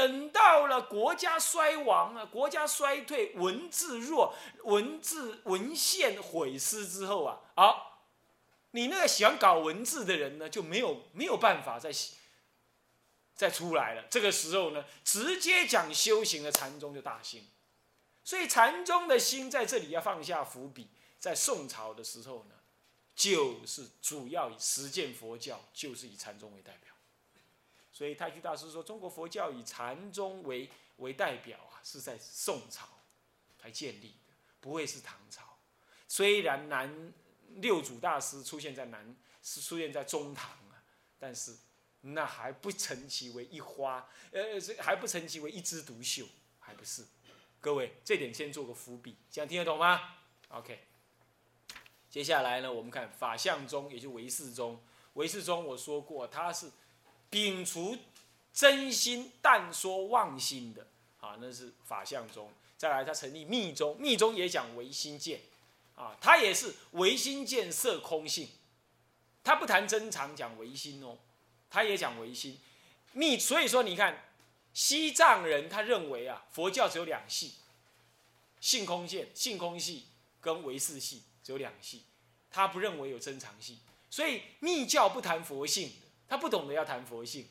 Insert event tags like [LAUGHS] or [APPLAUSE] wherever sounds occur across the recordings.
等到了国家衰亡啊，国家衰退，文字弱，文字文献毁失之后啊，好，你那个喜欢搞文字的人呢，就没有没有办法再再出来了。这个时候呢，直接讲修行的禅宗就大兴。所以禅宗的心在这里要放下伏笔，在宋朝的时候呢，就是主要以实践佛教，就是以禅宗为代表。所以太虚大师说，中国佛教以禅宗为为代表啊，是在宋朝才建立的，不会是唐朝。虽然南六祖大师出现在南，是出现在中唐啊，但是那还不成其为一花，呃，还不成其为一枝独秀，还不是。各位，这点先做个伏笔，这样听得懂吗？OK。接下来呢，我们看法相宗，也就唯识宗。唯识宗我说过，它是。摒除真心，但说妄心的，啊，那是法相宗。再来，他成立密宗，密宗也讲唯心见，啊，他也是唯心见色空性，他不谈真常，讲唯心哦，他也讲唯心。密，所以说你看，西藏人他认为啊，佛教只有两系，性空见、性空系跟唯识系只有两系，他不认为有真常系，所以密教不谈佛性。他不懂得要谈佛性，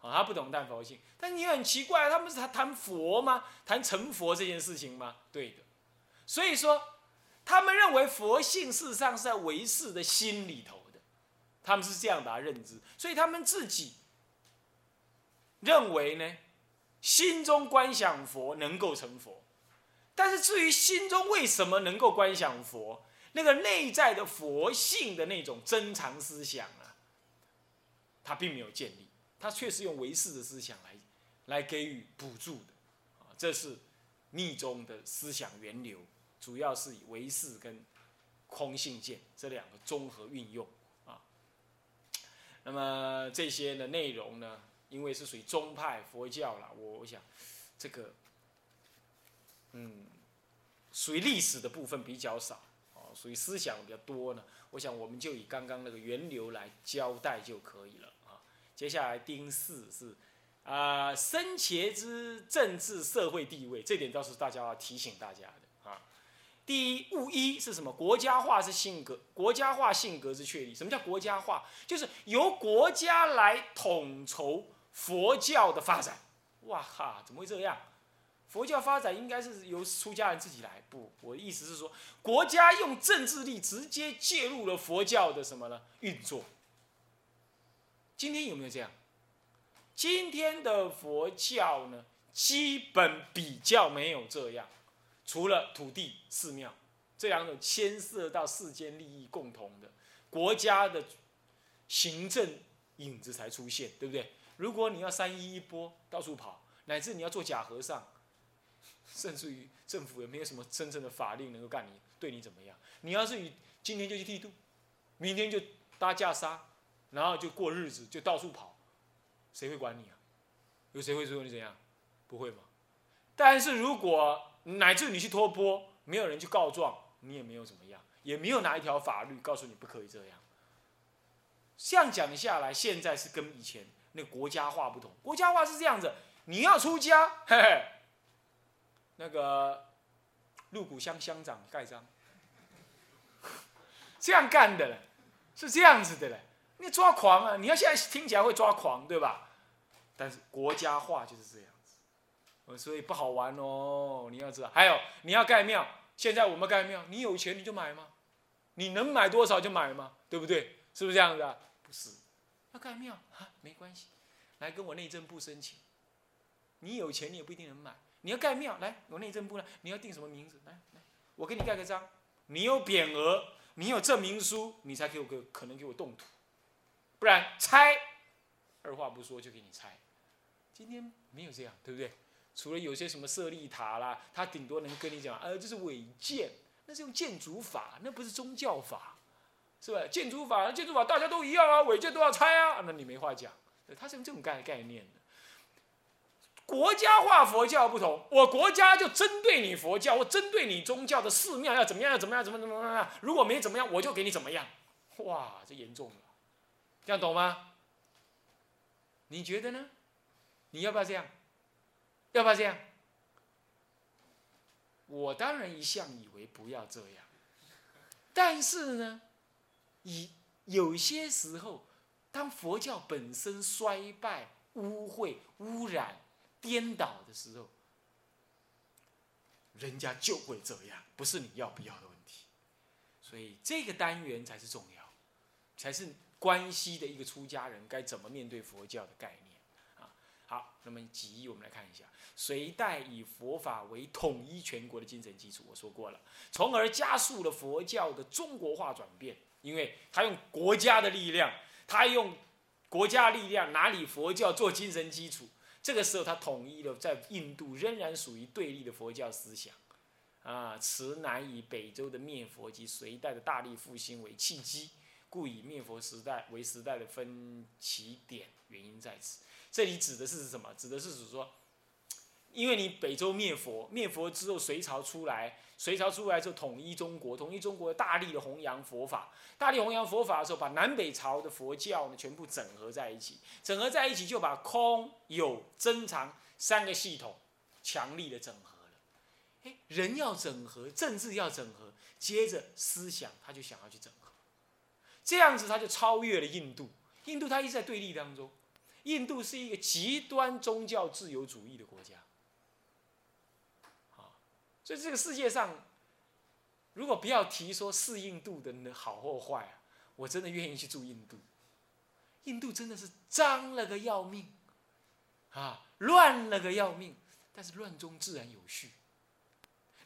啊，他不懂谈佛性。但你很奇怪，他们是谈谈佛吗？谈成佛这件事情吗？对的。所以说，他们认为佛性事实上是在唯识的心里头的，他们是这样把它认知。所以他们自己认为呢，心中观想佛能够成佛。但是至于心中为什么能够观想佛，那个内在的佛性的那种珍藏思想。他并没有建立，他确实用唯识的思想来，来给予补助的，啊，这是密宗的思想源流，主要是以唯识跟空性见这两个综合运用，啊，那么这些的内容呢，因为是属于宗派佛教了，我我想这个，嗯，属于历史的部分比较少，哦，属于思想比较多呢，我想我们就以刚刚那个源流来交代就可以了。接下来丁四是，啊，生前之政治社会地位，这点倒是大家要提醒大家的啊。第一，物一是什么？国家化是性格，国家化性格之确立。什么叫国家化？就是由国家来统筹佛教的发展。哇哈，怎么会这样？佛教发展应该是由出家人自己来。不，我的意思是说，国家用政治力直接介入了佛教的什么呢？运作。今天有没有这样？今天的佛教呢，基本比较没有这样，除了土地、寺庙这两种牵涉到世间利益共同的国家的行政影子才出现，对不对？如果你要三一一波到处跑，乃至你要做假和尚，甚至于政府也没有什么真正的法令能够干你，对你怎么样？你要是以今天就去剃度，明天就搭架杀。然后就过日子，就到处跑，谁会管你啊？有谁会说你怎样？不会吗？但是如果乃至你去托钵，没有人去告状，你也没有怎么样，也没有哪一条法律告诉你不可以这样。这样讲下来，现在是跟以前那个国家化不同。国家化是这样子，你要出家，嘿嘿，那个鹿谷乡乡长盖章，[LAUGHS] 这样干的嘞，是这样子的嘞。你抓狂啊！你要现在听起来会抓狂，对吧？但是国家化就是这样子，所以不好玩哦。你要知道，还有你要盖庙，现在我们盖庙，你有钱你就买吗？你能买多少就买吗？对不对？是不是这样子啊？不是，要盖庙啊，没关系，来跟我内政部申请。你有钱你也不一定能买，你要盖庙，来我内政部呢，你要定什么名字？来来，我给你盖个章，你有匾额，你有证明书，你才给我个可能给我动土。不然拆，二话不说就给你拆。今天没有这样，对不对？除了有些什么舍利塔啦，他顶多能跟你讲，呃，这是违建，那是用建筑法，那不是宗教法，是吧？建筑法，建筑法大家都一样啊，违建都要拆啊，那你没话讲。他是用这种概概念的。国家化佛教不同，我国家就针对你佛教，我针对你宗教的寺庙要怎么样，要怎么样，怎么怎么怎么样，如果没怎么样，我就给你怎么样。哇，这严重了。这样懂吗？你觉得呢？你要不要这样？要不要这样？我当然一向以为不要这样，但是呢，以有些时候，当佛教本身衰败、污秽、污染、颠倒的时候，人家就会这样，不是你要不要的问题。所以这个单元才是重要，才是关系的一个出家人该怎么面对佛教的概念啊。好，那么几一我们来看一下。隋代以佛法为统一全国的精神基础，我说过了，从而加速了佛教的中国化转变。因为他用国家的力量，他用国家力量拿你佛教做精神基础。这个时候，他统一了在印度仍然属于对立的佛教思想。啊，此乃以北周的灭佛及隋代的大力复兴为契机，故以灭佛时代为时代的分起点。原因在此。这里指的是什么？指的是指说。因为你北周灭佛，灭佛之后，隋朝出来，隋朝出来之后统一中国，统一中国大力的弘扬佛法，大力弘扬佛法的时候，把南北朝的佛教呢全部整合在一起，整合在一起就把空有真常三个系统强力的整合了。哎，人要整合，政治要整合，接着思想他就想要去整合，这样子他就超越了印度。印度他一直在对立当中，印度是一个极端宗教自由主义的国家。啊所以这个世界上，如果不要提说是印度的好或坏啊，我真的愿意去住印度。印度真的是脏了个要命，啊，乱了个要命，但是乱中自然有序。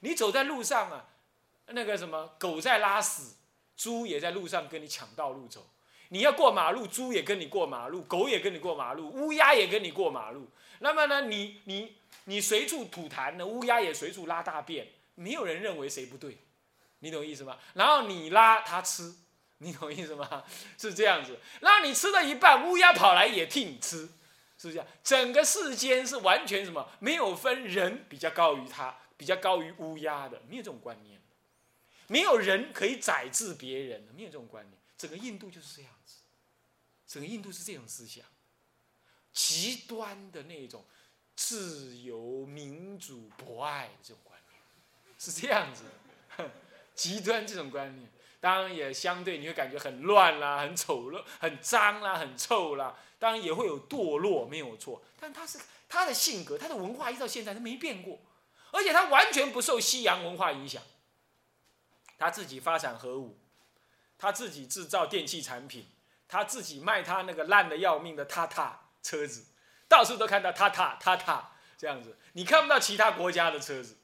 你走在路上啊，那个什么狗在拉屎，猪也在路上跟你抢道路走。你要过马路，猪也跟你过马路，狗也跟你过马路，乌鸦也跟你过马路。那么呢，你你。你随处吐痰呢，乌鸦也随处拉大便，没有人认为谁不对，你懂意思吗？然后你拉它吃，你懂意思吗？[LAUGHS] 是这样子。然后你吃了一半，乌鸦跑来也替你吃，是不是？整个世间是完全什么？没有分人比较高于它，比较高于乌鸦的，没有这种观念。没有人可以宰制别人，没有这种观念。整个印度就是这样子，整个印度是这种思想，极端的那种。自由、民主、博爱这种观念是这样子，[LAUGHS] 极端这种观念，当然也相对你会感觉很乱啦、很丑陋、很脏啦、很臭啦，当然也会有堕落，没有错。但他是他的性格、他的文化一到现在都没变过，而且他完全不受西洋文化影响。他自己发展核武，他自己制造电器产品，他自己卖他那个烂的要命的塔塔车子。到处都看到塔塔塔塔这样子，你看不到其他国家的车子，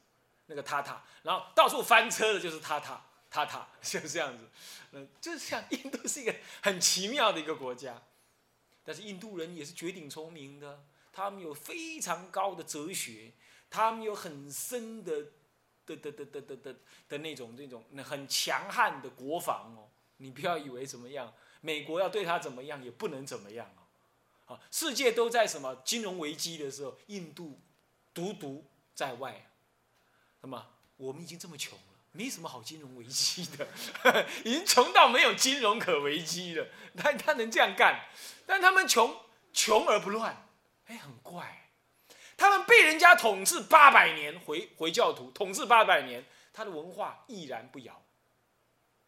那个塔塔，然后到处翻车的就是塔塔塔塔，[LAUGHS] 就是这样子，嗯，就像印度是一个很奇妙的一个国家，但是印度人也是绝顶聪明的，他们有非常高的哲学，他们有很深的的的的的的的的那种那种很强悍的国防哦，你不要以为怎么样，美国要对他怎么样也不能怎么样。啊，世界都在什么金融危机的时候，印度独独在外。那么我们已经这么穷了，没什么好金融危机的，[LAUGHS] 已经穷到没有金融可危机了。他他能这样干，但他们穷穷而不乱，哎，很怪。他们被人家统治八百年，回回教徒统治八百年，他的文化毅然不摇。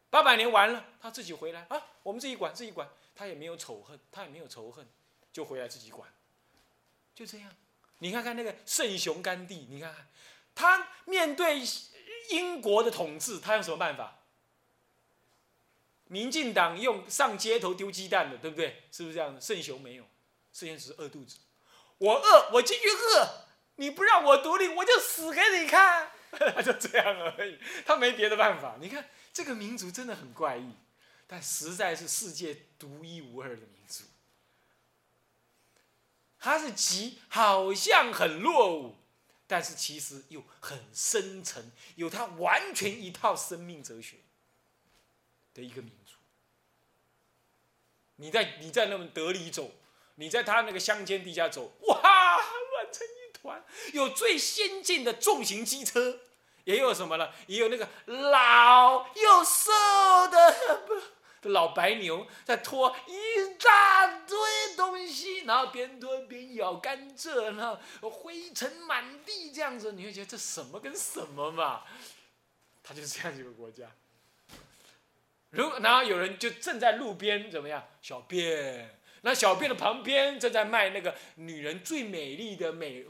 八百年完了，他自己回来啊，我们自己管自己管，他也没有仇恨，他也没有仇恨。就回来自己管，就这样。你看看那个圣雄甘地，你看看他面对英国的统治，他用什么办法？民进党用上街头丢鸡蛋的，对不对？是不是这样的？圣雄没有，圣雄只是饿肚子。我饿，我继续饿。你不让我独立，我就死给你看。他 [LAUGHS] 就这样而已，他没别的办法。你看这个民族真的很怪异，但实在是世界独一无二的民族。他是极好像很落伍，但是其实又很深沉，有他完全一套生命哲学的一个民族。你在你在那么德里走，你在他那个乡间地下走，哇，乱成一团。有最先进的重型机车，也有什么呢？也有那个老又瘦的，老白牛在拖一大堆东西，然后边拖边咬甘蔗，然后灰尘满地这样子，你会觉得这什么跟什么嘛？它就是这样一个国家。如果然后有人就正在路边怎么样小便，那小便的旁边正在卖那个女人最美丽的美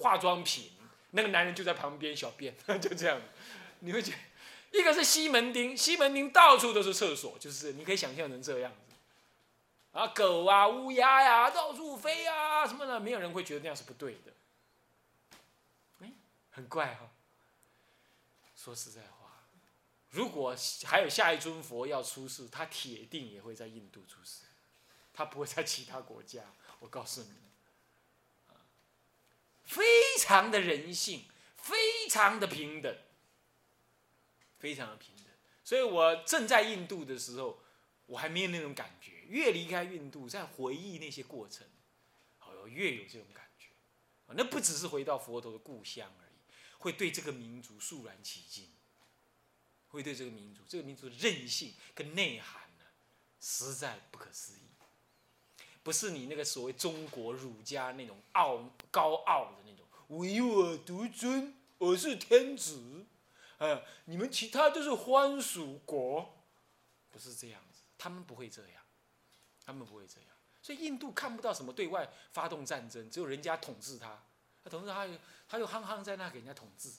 化妆品，那个男人就在旁边小便，[LAUGHS] 就这样，你会觉得。一个是西门町，西门町到处都是厕所，就是你可以想象成这样子，啊，狗啊、乌鸦呀，到处飞啊，什么的，没有人会觉得那样是不对的。哎，很怪哈。说实在话，如果还有下一尊佛要出世，他铁定也会在印度出世，他不会在其他国家。[LAUGHS] 我告诉你，非常的人性，非常的平等。非常的平等，所以我正在印度的时候，我还没有那种感觉。越离开印度，在回忆那些过程，哦，越有这种感觉。那不只是回到佛陀的故乡而已，会对这个民族肃然起敬，会对这个民族，这个民族的韧性跟内涵呢，实在不可思议。不是你那个所谓中国儒家那种傲高傲的那种。唯我独尊，我是天子。呃，你们其他都是欢属国，不是这样子，他们不会这样，他们不会这样，所以印度看不到什么对外发动战争，只有人家统治他，他统治他，他就憨憨在那给人家统治，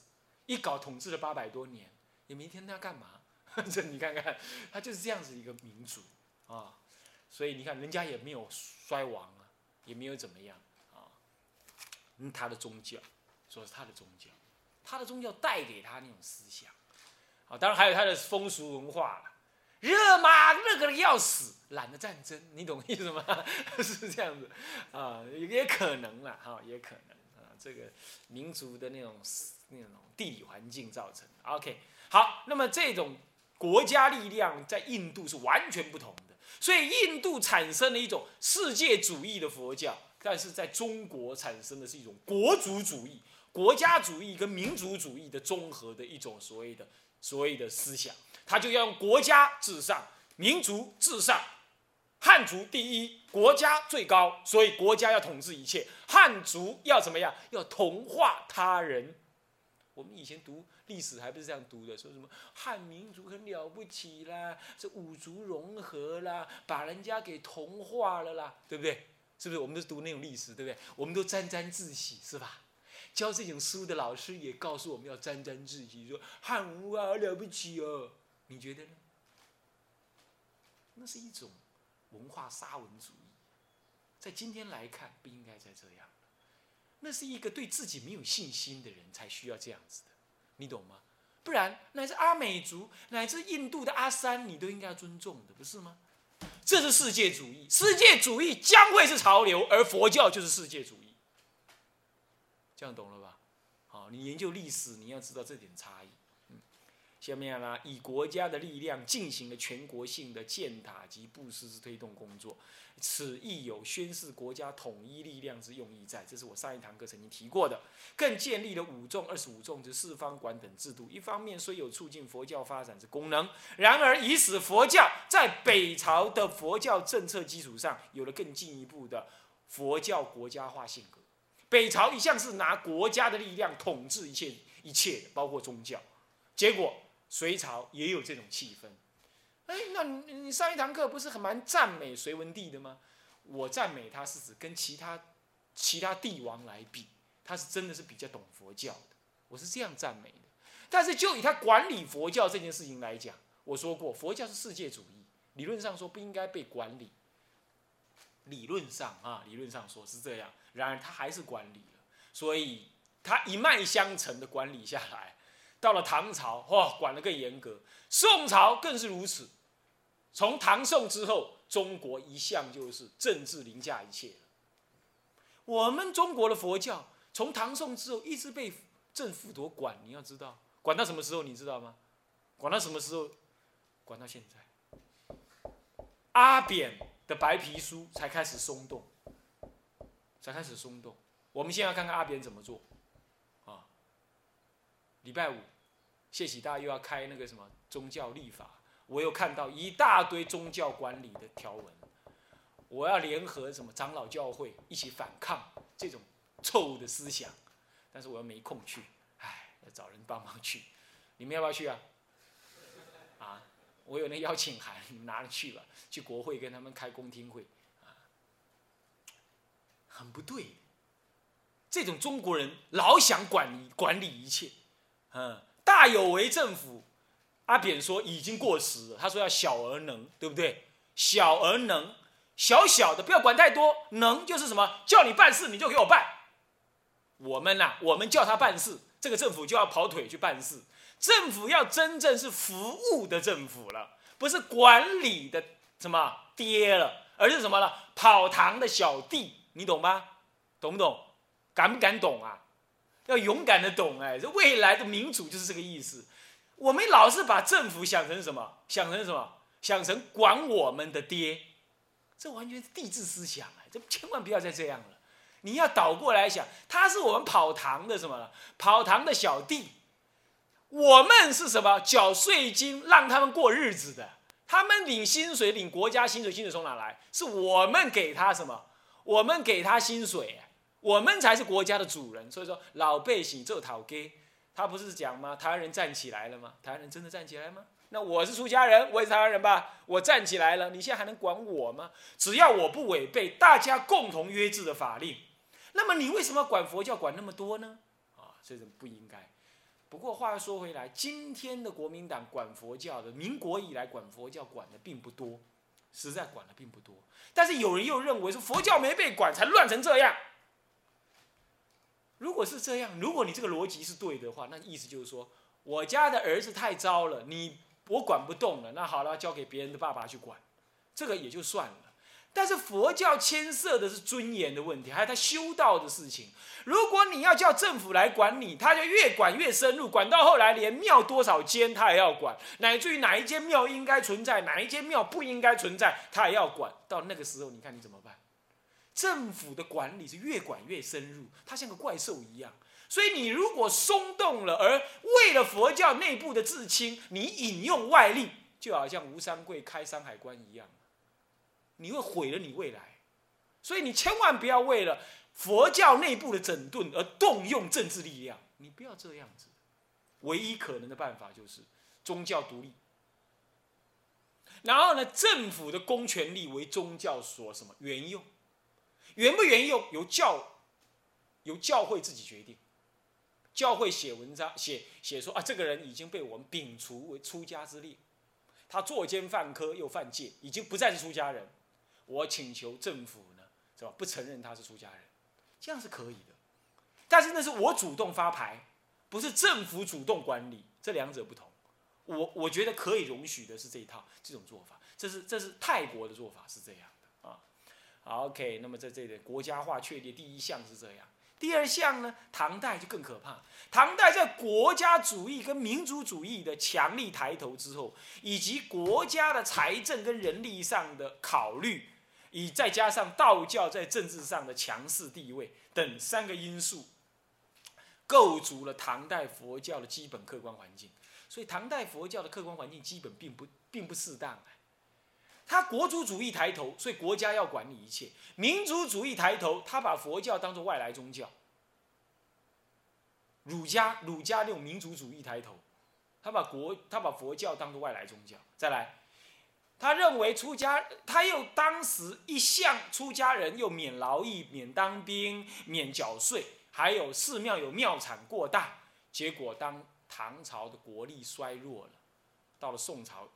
一搞统治了八百多年，你明天他干嘛，[LAUGHS] 这你看看，他就是这样子一个民族啊，所以你看人家也没有衰亡啊，也没有怎么样啊，嗯，他的宗教，说是他的宗教。他的宗教带给他那种思想，好，当然还有他的风俗文化了。热嘛，热个要死，懒得战争，你懂意思吗？[LAUGHS] 是这样子，啊，也可能了，哈，也可能啊，这个民族的那种那种地理环境造成。OK，好，那么这种国家力量在印度是完全不同的，所以印度产生了一种世界主义的佛教，但是在中国产生的是一种国族主义。国家主义跟民族主义的综合的一种所谓的所谓的思想，他就要用国家至上，民族至上，汉族第一，国家最高，所以国家要统治一切，汉族要怎么样？要同化他人。我们以前读历史还不是这样读的，说什么汉民族很了不起啦，这五族融合啦，把人家给同化了啦，对不对？是不是？我们都读那种历史，对不对？我们都沾沾自喜，是吧？教这种书的老师也告诉我们要沾沾自喜，说汉文化好了不起哦，你觉得呢？那是一种文化沙文主义，在今天来看不应该再这样那是一个对自己没有信心的人才需要这样子的，你懂吗？不然乃至阿美族，乃至印度的阿三，你都应该要尊重的，不是吗？这是世界主义，世界主义将会是潮流，而佛教就是世界主义。这样懂了吧？好，你研究历史，你要知道这点差异。下面呢，以国家的力量进行了全国性的建塔及布施之推动工作，此亦有宣示国家统一力量之用意在。这是我上一堂课曾经提过的。更建立了五众、二十五众之四方馆等制度。一方面虽有促进佛教发展之功能，然而以使佛教在北朝的佛教政策基础上，有了更进一步的佛教国家化性格。北朝一向是拿国家的力量统治一切一切，包括宗教。结果隋朝也有这种气氛。哎，那你你上一堂课不是很蛮赞美隋文帝的吗？我赞美他是指跟其他其他帝王来比，他是真的是比较懂佛教的。我是这样赞美的。但是就以他管理佛教这件事情来讲，我说过佛教是世界主义，理论上说不应该被管理。理论上啊，理论上说是这样。然而他还是管理了，所以他一脉相承的管理下来，到了唐朝，哇，管得更严格。宋朝更是如此。从唐宋之后，中国一向就是政治凌驾一切我们中国的佛教从唐宋之后一直被政府多管，你要知道，管到什么时候你知道吗？管到什么时候？管到现在。阿扁的白皮书才开始松动。才开始松动。我们先要看看阿扁怎么做，礼拜五，谢喜大又要开那个什么宗教立法，我又看到一大堆宗教管理的条文，我要联合什么长老教会一起反抗这种错误的思想，但是我又没空去，唉，要找人帮忙去，你们要不要去啊？啊，我有那邀请函，你们拿着去吧，去国会跟他们开公听会，啊，很不对。这种中国人老想管管理一切，嗯，大有为政府。阿扁说已经过时了，他说要小而能，对不对？小而能，小小的不要管太多，能就是什么？叫你办事你就给我办。我们呐，我们叫他办事，这个政府就要跑腿去办事。政府要真正是服务的政府了，不是管理的什么爹了，而是什么了？跑堂的小弟，你懂吗？懂不懂？敢不敢懂啊？要勇敢的懂哎，这未来的民主就是这个意思。我们老是把政府想成什么？想成什么？想成管我们的爹，这完全是帝制思想哎！这千万不要再这样了。你要倒过来想，他是我们跑堂的什么？跑堂的小弟，我们是什么？缴税金让他们过日子的，他们领薪水，领国家薪水，薪水从哪来？是我们给他什么？我们给他薪水，我们才是国家的主人。所以说，老百姓做讨给。他不是讲吗？台湾人站起来了吗？台湾人真的站起来吗？那我是出家人，我也是台湾人吧？我站起来了，你现在还能管我吗？只要我不违背大家共同约制的法令，那么你为什么管佛教管那么多呢？啊，这种不应该。不过话又说回来，今天的国民党管佛教的，民国以来管佛教管的并不多，实在管的并不多。但是有人又认为说佛教没被管才乱成这样。如果是这样，如果你这个逻辑是对的话，那意思就是说，我家的儿子太糟了，你我管不动了，那好了，交给别人的爸爸去管，这个也就算了。但是佛教牵涉的是尊严的问题，还有他修道的事情。如果你要叫政府来管你，他就越管越深入，管到后来连庙多少间他也要管，乃至于哪一间庙应该存在，哪一间庙不应该存在，他也要管。到那个时候，你看你怎么办？政府的管理是越管越深入，它像个怪兽一样。所以你如果松动了，而为了佛教内部的自清，你引用外力，就好像吴三桂开山海关一样，你会毁了你未来。所以你千万不要为了佛教内部的整顿而动用政治力量，你不要这样子。唯一可能的办法就是宗教独立，然后呢，政府的公权力为宗教所什么援用。原不原用由教，由教会自己决定。教会写文章写写说啊，这个人已经被我们摒除为出家之列，他作奸犯科又犯戒，已经不再是出家人。我请求政府呢，是吧？不承认他是出家人，这样是可以的。但是那是我主动发牌，不是政府主动管理，这两者不同。我我觉得可以容许的是这一套这种做法，这是这是泰国的做法是这样。好，OK，那么在这里，国家化确立第一项是这样。第二项呢，唐代就更可怕。唐代在国家主义跟民族主义的强力抬头之后，以及国家的财政跟人力上的考虑，以再加上道教在政治上的强势地位等三个因素，构筑了唐代佛教的基本客观环境。所以，唐代佛教的客观环境基本并不并不适当。他国族主义抬头，所以国家要管理一切；民族主义抬头，他把佛教当做外来宗教。儒家儒家那种民族主义抬头，他把国他把佛教当做外来宗教。再来，他认为出家，他又当时一向出家人又免劳役、免当兵、免缴税，还有寺庙有庙产过大。结果当唐朝的国力衰弱了，到了宋朝。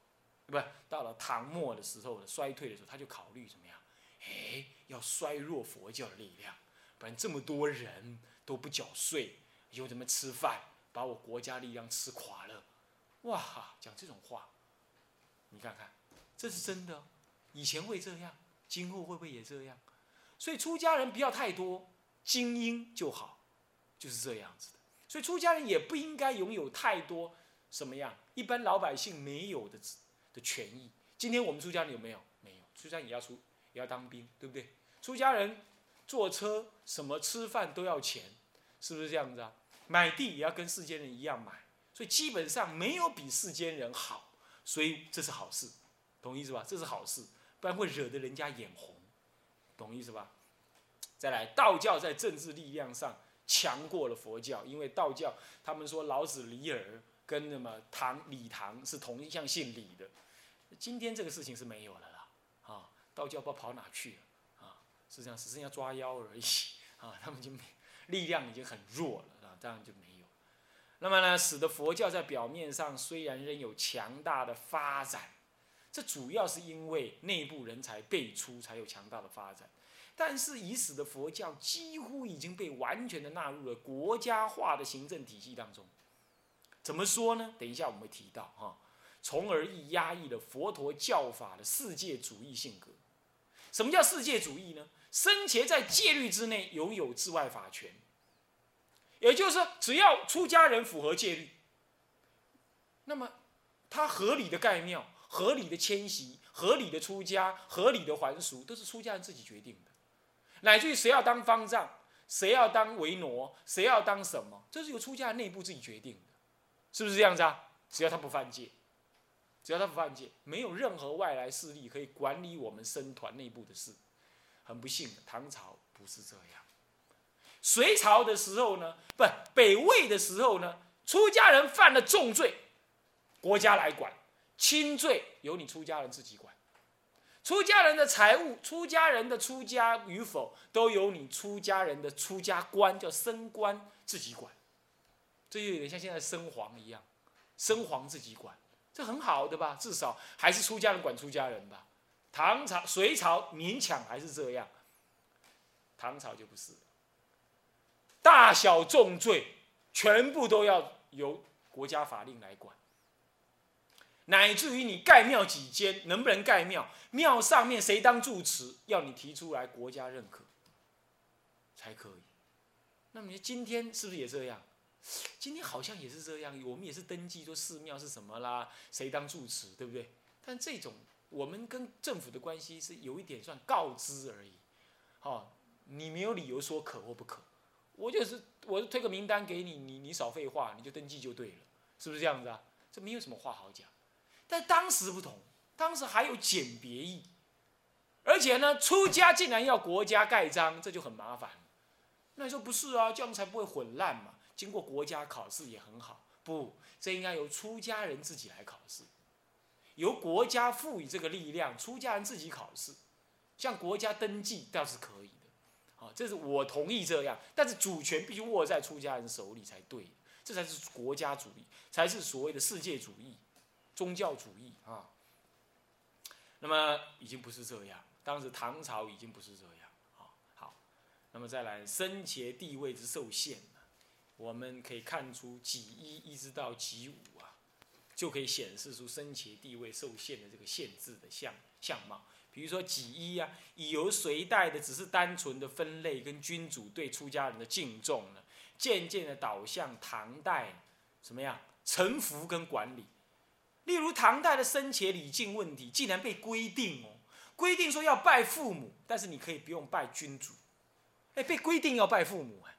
不，到了唐末的时候衰退的时候，他就考虑怎么样？哎，要衰弱佛教的力量，不然这么多人都不缴税，又怎么吃饭？把我国家力量吃垮了。哇，讲这种话，你看看，这是真的。以前会这样，今后会不会也这样？所以出家人不要太多，精英就好，就是这样子的。所以出家人也不应该拥有太多什么样一般老百姓没有的。的权益，今天我们出家人有没有？没有，出家也要出，也要当兵，对不对？出家人坐车，什么吃饭都要钱，是不是这样子啊？买地也要跟世间人一样买，所以基本上没有比世间人好。所以这是好事，懂意思吧？这是好事，不然会惹得人家眼红，懂意思吧？再来，道教在政治力量上强过了佛教，因为道教他们说老子李耳跟什么唐李唐是同一项姓李的，今天这个事情是没有了啦，啊，道教不知道跑哪去了，啊，实际上只剩下抓妖而已，[LAUGHS] 啊，他们就没力量已经很弱了啊，当然就没有。那么呢，使得佛教在表面上虽然仍有强大的发展，这主要是因为内部人才辈出才有强大的发展。但是，已使得佛教几乎已经被完全的纳入了国家化的行政体系当中。怎么说呢？等一下我们会提到哈，从而亦压抑了佛陀教法的世界主义性格。什么叫世界主义呢？生前在戒律之内拥有治外法权，也就是说，只要出家人符合戒律，那么他合理的盖庙、合理的迁徙、合理的出家、合理的还俗，都是出家人自己决定的。乃至于谁要当方丈，谁要当维挪，谁要当什么，这是由出家人内部自己决定的，是不是这样子啊？只要他不犯戒，只要他不犯戒，没有任何外来势力可以管理我们僧团内部的事。很不幸，唐朝不是这样。隋朝的时候呢，不，北魏的时候呢，出家人犯了重罪，国家来管；轻罪由你出家人自己管。出家人的财物，出家人的出家与否，都由你出家人的出家官叫僧官自己管。这就有点像现在僧皇一样，僧皇自己管，这很好的吧？至少还是出家人管出家人吧。唐朝、隋朝勉强还是这样，唐朝就不是，大小重罪全部都要由国家法令来管。乃至于你盖庙几间，能不能盖庙？庙上面谁当住持，要你提出来，国家认可才可以。那么你今天是不是也这样？今天好像也是这样，我们也是登记说寺庙是什么啦，谁当住持，对不对？但这种我们跟政府的关系是有一点算告知而已。哦，你没有理由说可或不可，我就是我推个名单给你，你你少废话，你就登记就对了，是不是这样子啊？这没有什么话好讲。但当时不同，当时还有简别意，而且呢，出家竟然要国家盖章，这就很麻烦。那你说不是啊？这样才不会混乱嘛。经过国家考试也很好，不，这应该由出家人自己来考试，由国家赋予这个力量，出家人自己考试，向国家登记倒是可以的。好，这是我同意这样，但是主权必须握在出家人手里才对，这才是国家主义，才是所谓的世界主义。宗教主义啊，那么已经不是这样。当时唐朝已经不是这样啊。好，那么再来生前地位之受限，我们可以看出己一一直到己五啊，就可以显示出生前地位受限的这个限制的相相貌。比如说己一啊，以由隋代的只是单纯的分类跟君主对出家人的敬重呢，渐渐的导向唐代怎么样臣服跟管理。例如唐代的生前礼敬问题，竟然被规定哦，规定说要拜父母，但是你可以不用拜君主，哎，被规定要拜父母哎，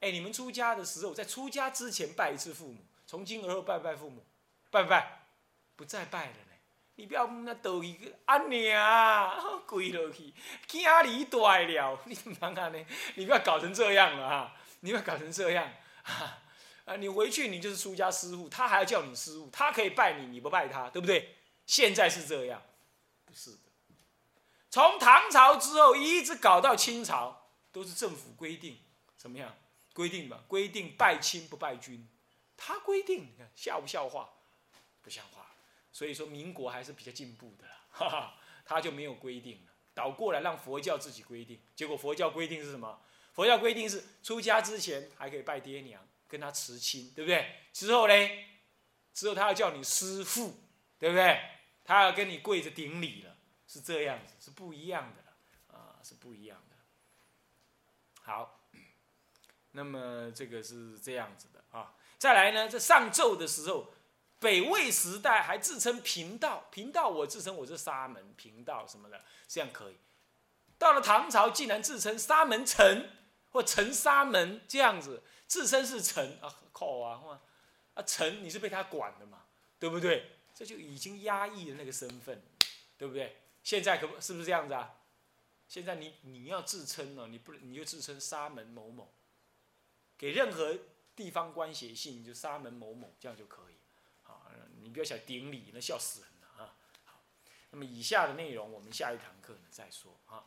哎，你们出家的时候，在出家之前拜一次父母，从今而后拜拜父母，拜不拜？不再拜了呢。你不要那抖一个阿娘跪落去，家里大了，[LAUGHS] 你怎么样呢？你不要搞成这样了哈，你不要搞成这样哈。啊，你回去你就是出家师傅，他还要叫你师傅，他可以拜你，你不拜他，对不对？现在是这样，不是的。从唐朝之后一直搞到清朝，都是政府规定，怎么样？规定吧，规定拜亲不拜君，他规定，你看笑不笑话？不像话。所以说民国还是比较进步的，哈哈，他就没有规定了，倒过来让佛教自己规定。结果佛教规定是什么？佛教规定是出家之前还可以拜爹娘。跟他辞亲，对不对？之后呢？之后他要叫你师父，对不对？他要跟你跪着顶礼了，是这样子，是不一样的，啊，是不一样的。好，那么这个是这样子的啊。再来呢，在上奏的时候，北魏时代还自称贫道，贫道我自称我是沙门贫道什么的，这样可以。到了唐朝，竟然自称沙门臣或臣沙门这样子。自称是臣啊，靠啊，啊臣，你是被他管的嘛，对不对？这就已经压抑了那个身份，对不对？现在可不是不是这样子啊？现在你你要自称呢，你不你就自称沙门某某，给任何地方官写信就沙门某某，这样就可以。好，你不要想顶礼，那笑死人了啊！好，那么以下的内容我们下一堂课呢再说啊。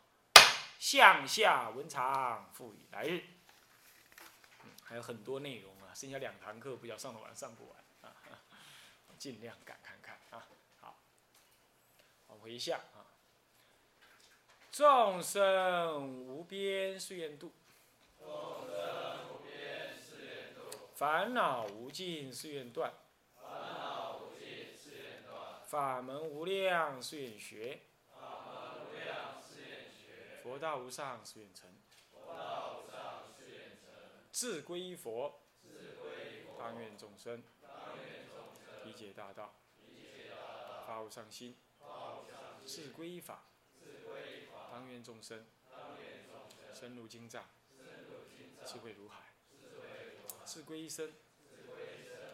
向下文长赋予来日，还有很多内容啊，剩下两堂课不晓上得完上不完啊，[LAUGHS] 尽量赶看看啊。好，往回下啊。众生无边誓愿度，烦恼无尽，誓愿断；烦恼无尽，誓愿断。法门无量，誓愿学；法门无量，誓愿学。佛道无上，誓愿成；佛道无上，誓愿成。志归佛，志归佛。当愿众生，当愿众生。理解大道，理解大道。发无上心，发无上心。志归法，志归法。当愿众生，当愿众生。深入经藏。智慧如海。智归一生，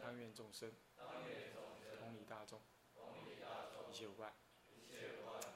当愿众生同理大众，一切无碍。